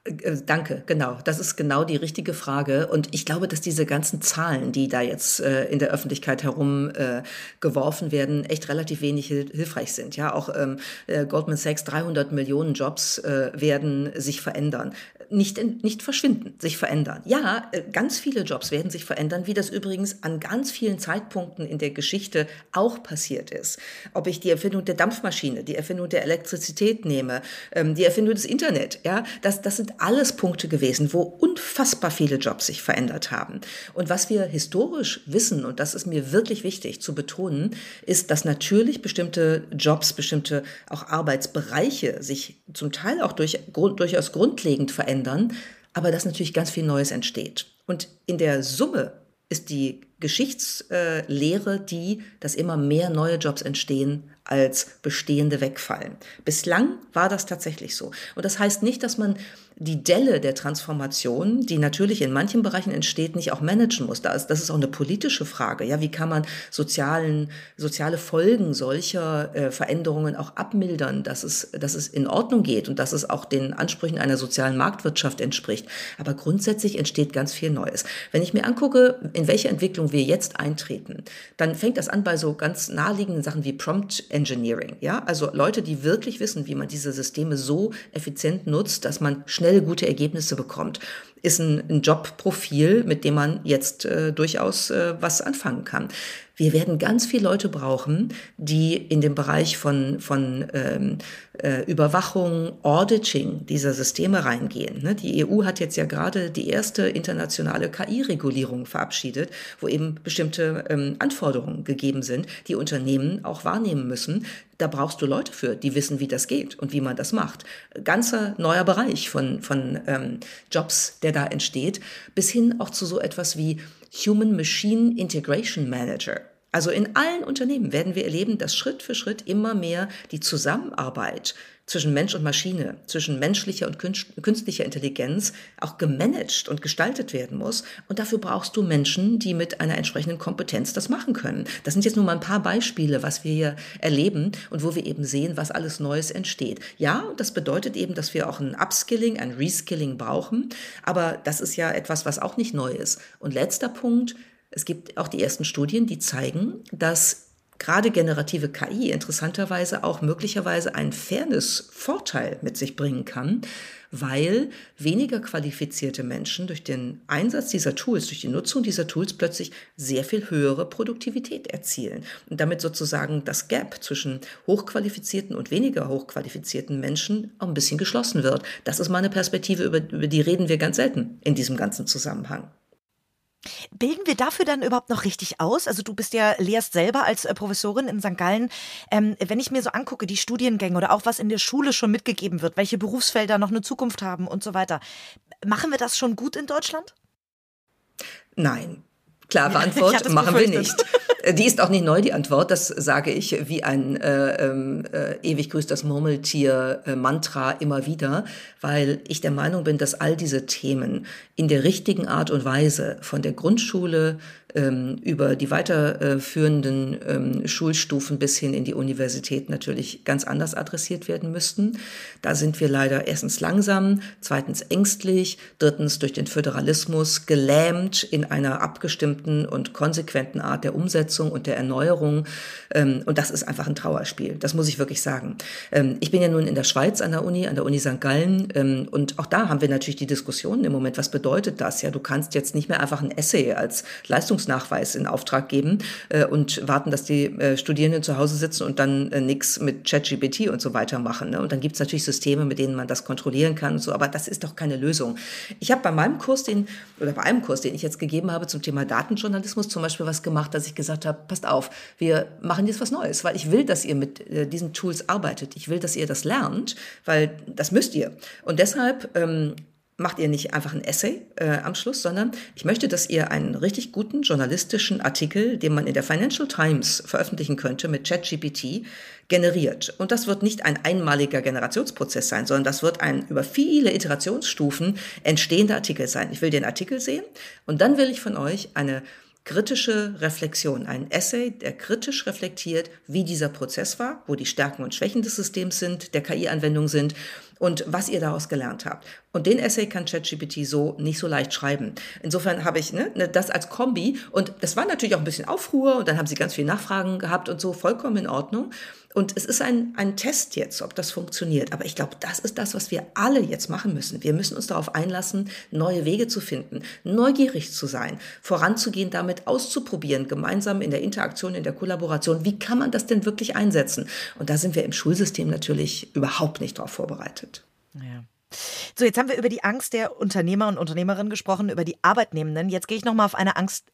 Speaker 1: Äh, danke, genau. Das ist genau die richtige Frage. Und ich glaube, dass diese ganzen Zahlen, die da jetzt äh, in der Öffentlichkeit herumgeworfen äh, werden, echt relativ wenig hilfreich sind. Ja, auch ähm, äh, Goldman Sachs 300 Millionen Jobs äh, werden sich verändern nicht, in, nicht verschwinden, sich verändern. Ja, äh, ganz viele Jobs werden sich verändern, wie das übrigens an ganz vielen Zeitpunkten in der Geschichte auch passiert ist. Ob ich die Erfindung der Dampfmaschine, die Erfindung der Elektrizität nehme, ähm, die Erfindung des Internet, ja, das, das sind alles Punkte gewesen, wo unfassbar viele Jobs sich verändert haben. Und was wir historisch wissen, und das ist mir wirklich wichtig zu betonen, ist, dass natürlich bestimmte Jobs, bestimmte auch Arbeitsbereiche sich zum Teil auch durch, durchaus grundlegend verändern, aber dass natürlich ganz viel Neues entsteht. Und in der Summe ist die Geschichtslehre die, dass immer mehr neue Jobs entstehen, als bestehende wegfallen. Bislang war das tatsächlich so. Und das heißt nicht, dass man die Delle der Transformation, die natürlich in manchen Bereichen entsteht, nicht auch managen muss. Das ist auch eine politische Frage. Ja, wie kann man sozialen, soziale Folgen solcher äh, Veränderungen auch abmildern, dass es, dass es in Ordnung geht und dass es auch den Ansprüchen einer sozialen Marktwirtschaft entspricht. Aber grundsätzlich entsteht ganz viel Neues. Wenn ich mir angucke, in welche Entwicklung wir jetzt eintreten, dann fängt das an bei so ganz naheliegenden Sachen wie Prompt Engineering. Ja, also Leute, die wirklich wissen, wie man diese Systeme so effizient nutzt, dass man schnell gute Ergebnisse bekommt, ist ein, ein Jobprofil, mit dem man jetzt äh, durchaus äh, was anfangen kann. Wir werden ganz viele Leute brauchen, die in dem Bereich von, von ähm, äh, Überwachung, Auditing dieser Systeme reingehen. Ne? Die EU hat jetzt ja gerade die erste internationale KI-Regulierung verabschiedet, wo eben bestimmte ähm, Anforderungen gegeben sind, die Unternehmen auch wahrnehmen müssen. Da brauchst du Leute für, die wissen, wie das geht und wie man das macht. Ganzer neuer Bereich von, von ähm, Jobs, der da entsteht, bis hin auch zu so etwas wie Human Machine Integration Manager. Also in allen Unternehmen werden wir erleben, dass Schritt für Schritt immer mehr die Zusammenarbeit zwischen Mensch und Maschine, zwischen menschlicher und künstlicher Intelligenz auch gemanagt und gestaltet werden muss. Und dafür brauchst du Menschen, die mit einer entsprechenden Kompetenz das machen können. Das sind jetzt nur mal ein paar Beispiele, was wir hier erleben und wo wir eben sehen, was alles Neues entsteht. Ja, und das bedeutet eben, dass wir auch ein Upskilling, ein Reskilling brauchen. Aber das ist ja etwas, was auch nicht neu ist. Und letzter Punkt, es gibt auch die ersten Studien, die zeigen, dass gerade generative KI interessanterweise auch möglicherweise einen Fairness-Vorteil mit sich bringen kann, weil weniger qualifizierte Menschen durch den Einsatz dieser Tools, durch die Nutzung dieser Tools plötzlich sehr viel höhere Produktivität erzielen und damit sozusagen das Gap zwischen hochqualifizierten und weniger hochqualifizierten Menschen auch ein bisschen geschlossen wird. Das ist meine Perspektive, über, über die reden wir ganz selten in diesem ganzen Zusammenhang.
Speaker 3: Bilden wir dafür dann überhaupt noch richtig aus? Also du bist ja, lehrst selber als äh, Professorin in St. Gallen. Ähm, wenn ich mir so angucke, die Studiengänge oder auch was in der Schule schon mitgegeben wird, welche Berufsfelder noch eine Zukunft haben und so weiter. Machen wir das schon gut in Deutschland?
Speaker 1: Nein. Klare Antwort, machen wir nicht. Die ist auch nicht neu, die Antwort. Das sage ich wie ein äh, ähm, äh, ewig grüßt das Murmeltier äh, immer wieder, weil ich der Meinung bin, dass all diese Themen in der richtigen Art und Weise von der Grundschule ähm, über die weiterführenden ähm, Schulstufen bis hin in die Universität natürlich ganz anders adressiert werden müssten. Da sind wir leider erstens langsam, zweitens ängstlich, drittens durch den Föderalismus gelähmt in einer abgestimmten und konsequenten Art der Umsetzung und der Erneuerung. Ähm, und das ist einfach ein Trauerspiel. Das muss ich wirklich sagen. Ähm, ich bin ja nun in der Schweiz an der Uni, an der Uni St. Gallen. Ähm, und auch da haben wir natürlich die Diskussion im Moment, was bedeutet das? Ja, du kannst jetzt nicht mehr einfach ein Essay als Leistungs Leistungsnachweis in Auftrag geben äh, und warten, dass die äh, Studierenden zu Hause sitzen und dann äh, nichts mit ChatGPT und so weiter machen. Ne? Und dann gibt es natürlich Systeme, mit denen man das kontrollieren kann und so, aber das ist doch keine Lösung. Ich habe bei meinem Kurs, den, oder bei einem Kurs, den ich jetzt gegeben habe zum Thema Datenjournalismus zum Beispiel was gemacht, dass ich gesagt habe, passt auf, wir machen jetzt was Neues, weil ich will, dass ihr mit äh, diesen Tools arbeitet. Ich will, dass ihr das lernt, weil das müsst ihr. Und deshalb ähm, macht ihr nicht einfach ein Essay äh, am Schluss, sondern ich möchte, dass ihr einen richtig guten journalistischen Artikel, den man in der Financial Times veröffentlichen könnte mit ChatGPT, generiert. Und das wird nicht ein einmaliger Generationsprozess sein, sondern das wird ein über viele Iterationsstufen entstehender Artikel sein. Ich will den Artikel sehen und dann will ich von euch eine kritische Reflexion, ein Essay, der kritisch reflektiert, wie dieser Prozess war, wo die Stärken und Schwächen des Systems sind, der KI-Anwendung sind und was ihr daraus gelernt habt. Und den Essay kann ChatGPT so nicht so leicht schreiben. Insofern habe ich ne, ne, das als Kombi und das war natürlich auch ein bisschen Aufruhr und dann haben sie ganz viele Nachfragen gehabt und so, vollkommen in Ordnung. Und es ist ein, ein Test jetzt, ob das funktioniert. Aber ich glaube, das ist das, was wir alle jetzt machen müssen. Wir müssen uns darauf einlassen, neue Wege zu finden, neugierig zu sein, voranzugehen, damit auszuprobieren, gemeinsam in der Interaktion, in der Kollaboration. Wie kann man das denn wirklich einsetzen? Und da sind wir im Schulsystem natürlich überhaupt nicht darauf vorbereitet.
Speaker 3: Ja. So, jetzt haben wir über die Angst der Unternehmer und Unternehmerinnen gesprochen, über die Arbeitnehmenden. Jetzt gehe ich nochmal auf eine Angst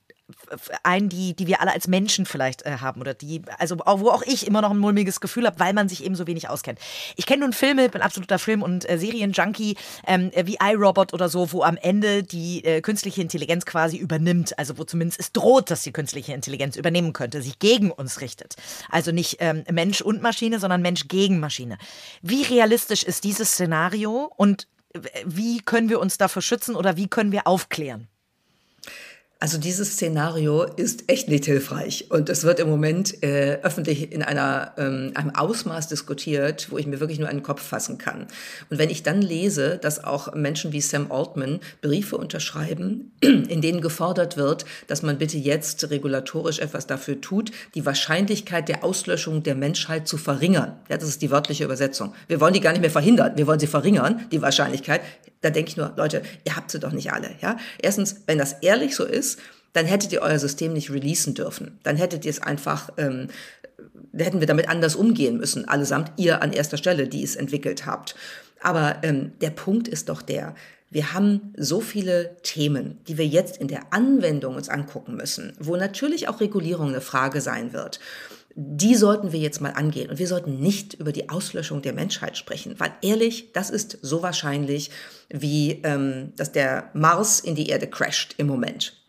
Speaker 3: ein, die, die wir alle als Menschen vielleicht äh, haben oder die, also auch, wo auch ich immer noch ein mulmiges Gefühl habe, weil man sich eben so wenig auskennt. Ich kenne nun Filme, bin absoluter Film- und äh, Serienjunkie, ähm, wie iRobot oder so, wo am Ende die äh, künstliche Intelligenz quasi übernimmt, also wo zumindest es droht, dass die künstliche Intelligenz übernehmen könnte, sich gegen uns richtet. Also nicht ähm, Mensch und Maschine, sondern Mensch gegen Maschine. Wie realistisch ist dieses Szenario und wie können wir uns davor schützen oder wie können wir aufklären?
Speaker 1: Also dieses Szenario ist echt nicht hilfreich und es wird im Moment äh, öffentlich in einer, ähm, einem Ausmaß diskutiert, wo ich mir wirklich nur einen Kopf fassen kann. Und wenn ich dann lese, dass auch Menschen wie Sam Altman Briefe unterschreiben, in denen gefordert wird, dass man bitte jetzt regulatorisch etwas dafür tut, die Wahrscheinlichkeit der Auslöschung der Menschheit zu verringern. Ja, das ist die wörtliche Übersetzung. Wir wollen die gar nicht mehr verhindern, wir wollen sie verringern, die Wahrscheinlichkeit. Da denke ich nur, Leute, ihr habt sie doch nicht alle. Ja? Erstens, wenn das ehrlich so ist, dann hättet ihr euer System nicht releasen dürfen. Dann hättet ihr es einfach, ähm, hätten wir damit anders umgehen müssen, allesamt ihr an erster Stelle, die es entwickelt habt. Aber ähm, der Punkt ist doch der, wir haben so viele Themen, die wir jetzt in der Anwendung uns angucken müssen, wo natürlich auch Regulierung eine Frage sein wird die sollten wir jetzt mal angehen. Und wir sollten nicht über die Auslöschung der Menschheit sprechen, weil ehrlich, das ist so wahrscheinlich, wie ähm, dass der Mars in die Erde crasht im Moment.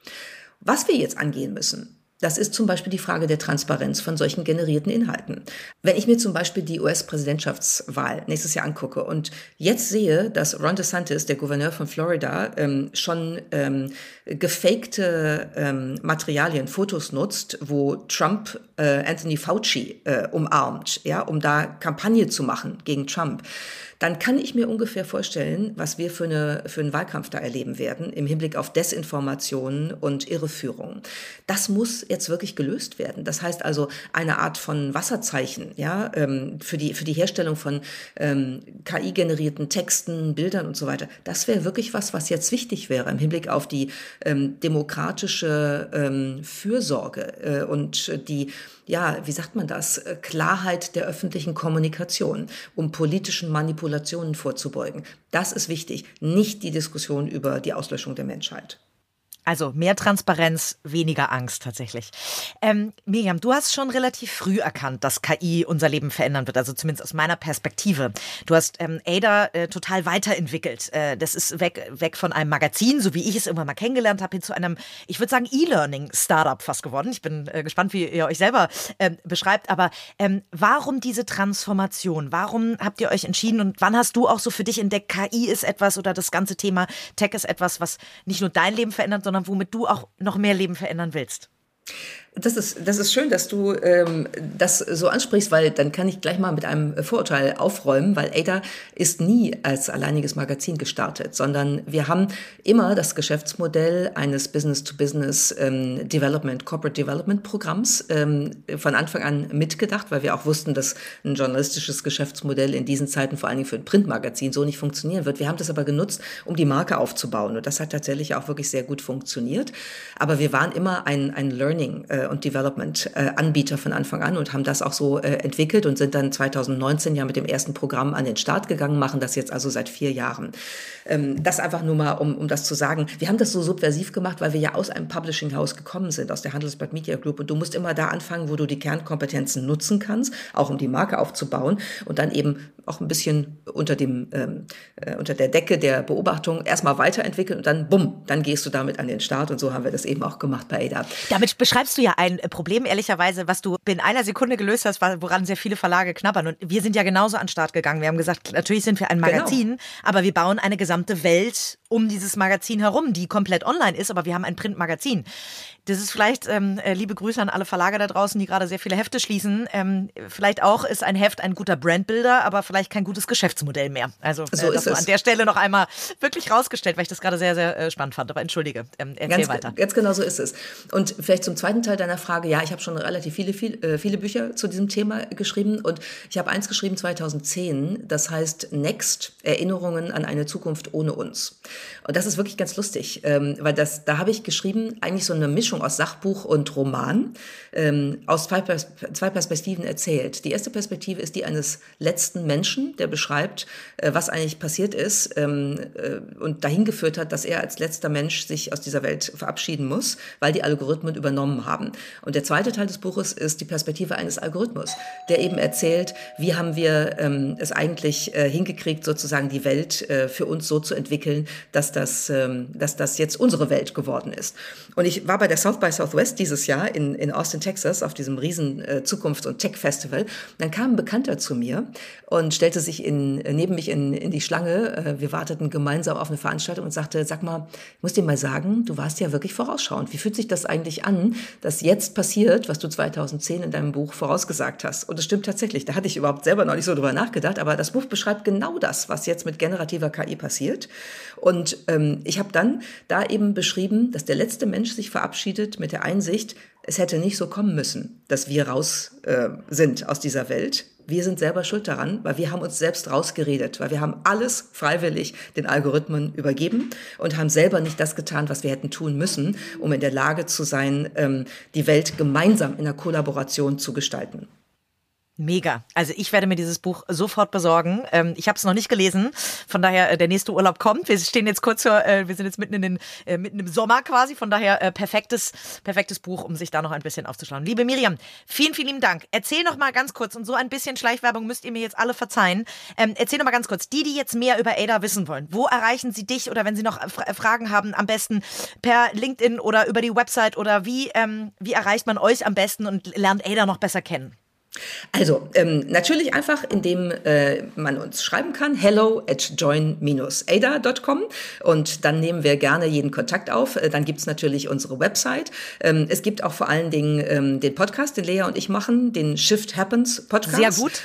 Speaker 1: Was wir jetzt angehen müssen, das ist zum Beispiel die Frage der Transparenz von solchen generierten Inhalten. Wenn ich mir zum Beispiel die US-Präsidentschaftswahl nächstes Jahr angucke und jetzt sehe, dass Ron DeSantis, der Gouverneur von Florida, ähm, schon ähm, gefakte ähm, Materialien, Fotos nutzt, wo Trump äh, Anthony Fauci äh, umarmt, ja, um da Kampagne zu machen gegen Trump dann kann ich mir ungefähr vorstellen, was wir für, eine, für einen Wahlkampf da erleben werden im Hinblick auf Desinformation und Irreführung. Das muss jetzt wirklich gelöst werden. Das heißt also eine Art von Wasserzeichen ja, ähm, für, die, für die Herstellung von ähm, KI-generierten Texten, Bildern und so weiter. Das wäre wirklich was, was jetzt wichtig wäre im Hinblick auf die ähm, demokratische ähm, Fürsorge äh, und die ja, wie sagt man das, Klarheit der öffentlichen Kommunikation, um politischen Manipulationen vorzubeugen. Das ist wichtig, nicht die Diskussion über die Auslöschung der Menschheit.
Speaker 3: Also mehr Transparenz, weniger Angst tatsächlich. Ähm, Miriam, du hast schon relativ früh erkannt, dass KI unser Leben verändern wird, also zumindest aus meiner Perspektive. Du hast ähm, Ada äh, total weiterentwickelt. Äh, das ist weg, weg von einem Magazin, so wie ich es irgendwann mal kennengelernt habe, hin zu einem, ich würde sagen, E-Learning-Startup fast geworden. Ich bin äh, gespannt, wie ihr euch selber ähm, beschreibt. Aber ähm, warum diese Transformation? Warum habt ihr euch entschieden und wann hast du auch so für dich entdeckt, KI ist etwas oder das ganze Thema Tech ist etwas, was nicht nur dein Leben verändert, sondern sondern womit du auch noch mehr Leben verändern willst.
Speaker 1: Das ist, das ist schön, dass du ähm, das so ansprichst, weil dann kann ich gleich mal mit einem Vorurteil aufräumen, weil Ada ist nie als alleiniges Magazin gestartet, sondern wir haben immer das Geschäftsmodell eines Business-to-Business ähm, Development, Corporate Development Programms ähm, von Anfang an mitgedacht, weil wir auch wussten, dass ein journalistisches Geschäftsmodell in diesen Zeiten vor allen Dingen für ein Printmagazin so nicht funktionieren wird. Wir haben das aber genutzt, um die Marke aufzubauen und das hat tatsächlich auch wirklich sehr gut funktioniert. Aber wir waren immer ein, ein Learning. Äh, äh, und Development äh, Anbieter von Anfang an und haben das auch so äh, entwickelt und sind dann 2019 ja mit dem ersten Programm an den Start gegangen, machen das jetzt also seit vier Jahren. Ähm, das einfach nur mal, um, um das zu sagen. Wir haben das so subversiv gemacht, weil wir ja aus einem Publishing House gekommen sind, aus der Handelsblatt Media Group. Und du musst immer da anfangen, wo du die Kernkompetenzen nutzen kannst, auch um die Marke aufzubauen und dann eben auch ein bisschen unter dem ähm, äh, unter der Decke der Beobachtung erstmal weiterentwickeln und dann bumm, dann gehst du damit an den Start und so haben wir das eben auch gemacht bei ADA.
Speaker 3: Damit beschreibst du ja ein Problem ehrlicherweise, was du in einer Sekunde gelöst hast, woran sehr viele Verlage knabbern und wir sind ja genauso an den Start gegangen. Wir haben gesagt, natürlich sind wir ein genau. Magazin, genau. aber wir bauen eine gesamte Welt um dieses Magazin herum, die komplett online ist, aber wir haben ein Printmagazin. Das ist vielleicht, ähm, äh, liebe Grüße an alle Verlage da draußen, die gerade sehr viele Hefte schließen. Ähm, vielleicht auch ist ein Heft ein guter Brandbuilder, aber vielleicht kein gutes Geschäftsmodell mehr. Also äh, so das an der Stelle noch einmal wirklich rausgestellt, weil ich das gerade sehr, sehr äh, spannend fand. Aber entschuldige, ähm, erzähl
Speaker 1: ganz,
Speaker 3: weiter.
Speaker 1: Ganz genau so ist es. Und vielleicht zum zweiten Teil deiner Frage, ja, ich habe schon relativ viele, viel, äh, viele Bücher zu diesem Thema geschrieben und ich habe eins geschrieben 2010, das heißt Next, Erinnerungen an eine Zukunft ohne uns. Und das ist wirklich ganz lustig, ähm, weil das, da habe ich geschrieben, eigentlich so eine Mischung aus Sachbuch und Roman ähm, aus zwei, Pers zwei Perspektiven erzählt. Die erste Perspektive ist die eines letzten Menschen, der beschreibt, äh, was eigentlich passiert ist ähm, äh, und dahin geführt hat, dass er als letzter Mensch sich aus dieser Welt verabschieden muss, weil die Algorithmen übernommen haben. Und der zweite Teil des Buches ist die Perspektive eines Algorithmus, der eben erzählt, wie haben wir ähm, es eigentlich äh, hingekriegt, sozusagen die Welt äh, für uns so zu entwickeln, dass das, ähm, dass das jetzt unsere Welt geworden ist. Und ich war bei der South by Southwest dieses Jahr in, in Austin, Texas, auf diesem riesen äh, Zukunfts- und Tech-Festival. Dann kam ein Bekannter zu mir und stellte sich in, neben mich in, in die Schlange. Äh, wir warteten gemeinsam auf eine Veranstaltung und sagte, sag mal, ich muss dir mal sagen, du warst ja wirklich vorausschauend. Wie fühlt sich das eigentlich an, dass jetzt passiert, was du 2010 in deinem Buch vorausgesagt hast? Und es stimmt tatsächlich. Da hatte ich überhaupt selber noch nicht so drüber nachgedacht, aber das Buch beschreibt genau das, was jetzt mit generativer KI passiert. Und ähm, ich habe dann da eben beschrieben, dass der letzte Mensch sich verabschiedet mit der Einsicht, es hätte nicht so kommen müssen, dass wir raus äh, sind aus dieser Welt. Wir sind selber schuld daran, weil wir haben uns selbst rausgeredet, weil wir haben alles freiwillig den Algorithmen übergeben und haben selber nicht das getan, was wir hätten tun müssen, um in der Lage zu sein, ähm, die Welt gemeinsam in der Kollaboration zu gestalten.
Speaker 3: Mega. Also ich werde mir dieses Buch sofort besorgen. Ähm, ich habe es noch nicht gelesen, von daher äh, der nächste Urlaub kommt. Wir stehen jetzt kurz vor, äh, wir sind jetzt mitten in den äh, mitten im Sommer quasi, von daher äh, perfektes perfektes Buch, um sich da noch ein bisschen aufzuschauen. Liebe Miriam, vielen vielen Dank. Erzähl noch mal ganz kurz und so ein bisschen Schleichwerbung müsst ihr mir jetzt alle verzeihen. Ähm, erzähl noch mal ganz kurz, die die jetzt mehr über Ada wissen wollen, wo erreichen sie dich oder wenn sie noch Fra Fragen haben, am besten per LinkedIn oder über die Website oder wie ähm, wie erreicht man euch am besten und lernt Ada noch besser kennen?
Speaker 1: Also ähm, natürlich einfach, indem äh, man uns schreiben kann, hello at join-ada.com und dann nehmen wir gerne jeden Kontakt auf. Äh, dann gibt's natürlich unsere Website. Ähm, es gibt auch vor allen Dingen ähm, den Podcast, den Lea und ich machen, den Shift Happens Podcast.
Speaker 3: Sehr gut.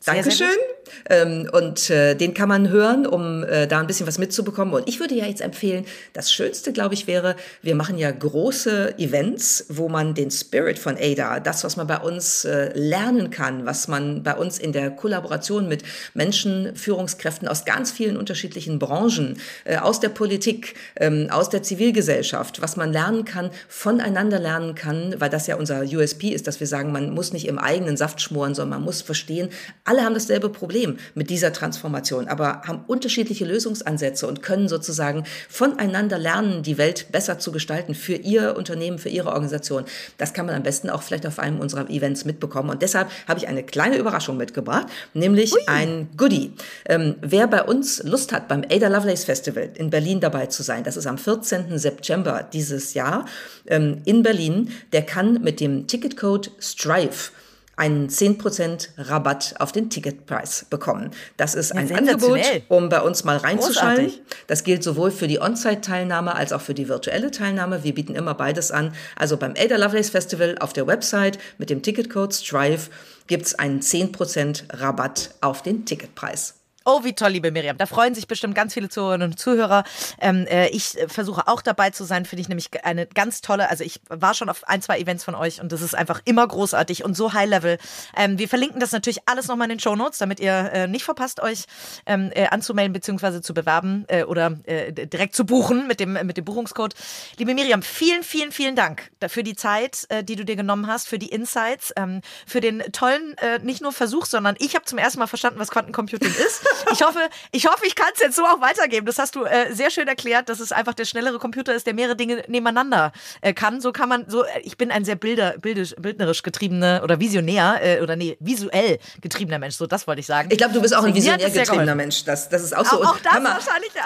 Speaker 1: Sehr, Dankeschön. Sehr ähm, und äh, den kann man hören, um äh, da ein bisschen was mitzubekommen. Und ich würde ja jetzt empfehlen, das Schönste, glaube ich, wäre, wir machen ja große Events, wo man den Spirit von Ada, das, was man bei uns äh, lernen kann, was man bei uns in der Kollaboration mit Menschen, Führungskräften aus ganz vielen unterschiedlichen Branchen, äh, aus der Politik, ähm, aus der Zivilgesellschaft, was man lernen kann, voneinander lernen kann, weil das ja unser USP ist, dass wir sagen, man muss nicht im eigenen Saft schmoren, sondern man muss verstehen, alle haben dasselbe Problem mit dieser Transformation, aber haben unterschiedliche Lösungsansätze und können sozusagen voneinander lernen, die Welt besser zu gestalten für ihr Unternehmen, für ihre Organisation. Das kann man am besten auch vielleicht auf einem unserer Events mitbekommen. Und deshalb habe ich eine kleine Überraschung mitgebracht, nämlich Ui. ein Goodie. Ähm, wer bei uns Lust hat, beim Ada Lovelace Festival in Berlin dabei zu sein, das ist am 14. September dieses Jahr ähm, in Berlin, der kann mit dem Ticketcode STRIVE einen 10% Rabatt auf den Ticketpreis bekommen. Das ist ein Angebot, um bei uns mal reinzuschalten. Das gilt sowohl für die On-Site-Teilnahme als auch für die virtuelle Teilnahme. Wir bieten immer beides an. Also beim Ada Lovelace Festival auf der Website mit dem Ticketcode STRIVE gibt's einen 10% Rabatt auf den Ticketpreis.
Speaker 3: Oh, wie toll, liebe Miriam. Da freuen sich bestimmt ganz viele Zuhörerinnen und Zuhörer. Ähm, äh, ich versuche auch dabei zu sein, finde ich nämlich eine ganz tolle. Also ich war schon auf ein, zwei Events von euch und das ist einfach immer großartig und so high level. Ähm, wir verlinken das natürlich alles nochmal in den Show Notes, damit ihr äh, nicht verpasst, euch ähm, äh, anzumelden bzw. zu bewerben äh, oder äh, direkt zu buchen mit dem, mit dem Buchungscode. Liebe Miriam, vielen, vielen, vielen Dank für die Zeit, äh, die du dir genommen hast, für die Insights, ähm, für den tollen, nicht nur Versuch, sondern ich habe zum ersten Mal verstanden, was Quantencomputing ist. Ich hoffe, ich hoffe, ich kann es jetzt so auch weitergeben. Das hast du äh, sehr schön erklärt, dass es einfach der schnellere Computer ist, der mehrere Dinge nebeneinander äh, kann. So kann man, so, äh, ich bin ein sehr bilder, bildisch, bildnerisch getriebener oder visionär äh, oder nee, visuell getriebener Mensch. So, das wollte ich sagen.
Speaker 1: Ich glaube, du bist auch ein visionär getriebener Mensch. Das, das ist auch so.
Speaker 3: Auch, auch das wahrscheinlich, ja.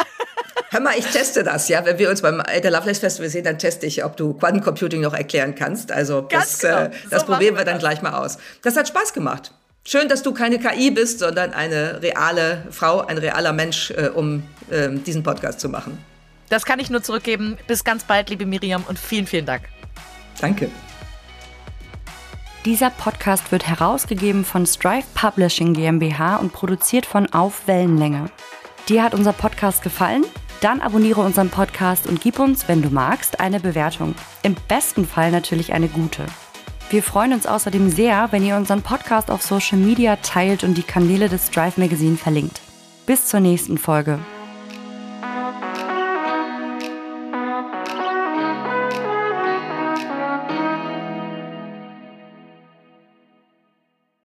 Speaker 1: Hör mal, ich teste das, ja. Wenn wir uns beim der Lovelace Festival sehen, dann teste ich, ob du Quantencomputing noch erklären kannst. Also das, genau. äh, das so probieren wir dann gleich mal aus. Das hat Spaß gemacht. Schön, dass du keine KI bist, sondern eine reale Frau, ein realer Mensch, äh, um äh, diesen Podcast zu machen.
Speaker 3: Das kann ich nur zurückgeben. Bis ganz bald, liebe Miriam, und vielen, vielen Dank.
Speaker 1: Danke.
Speaker 2: Dieser Podcast wird herausgegeben von Strive Publishing GmbH und produziert von Auf Wellenlänge. Dir hat unser Podcast gefallen? Dann abonniere unseren Podcast und gib uns, wenn du magst, eine Bewertung. Im besten Fall natürlich eine gute. Wir freuen uns außerdem sehr, wenn ihr unseren Podcast auf Social Media teilt und die Kanäle des Drive Magazine verlinkt. Bis zur nächsten Folge.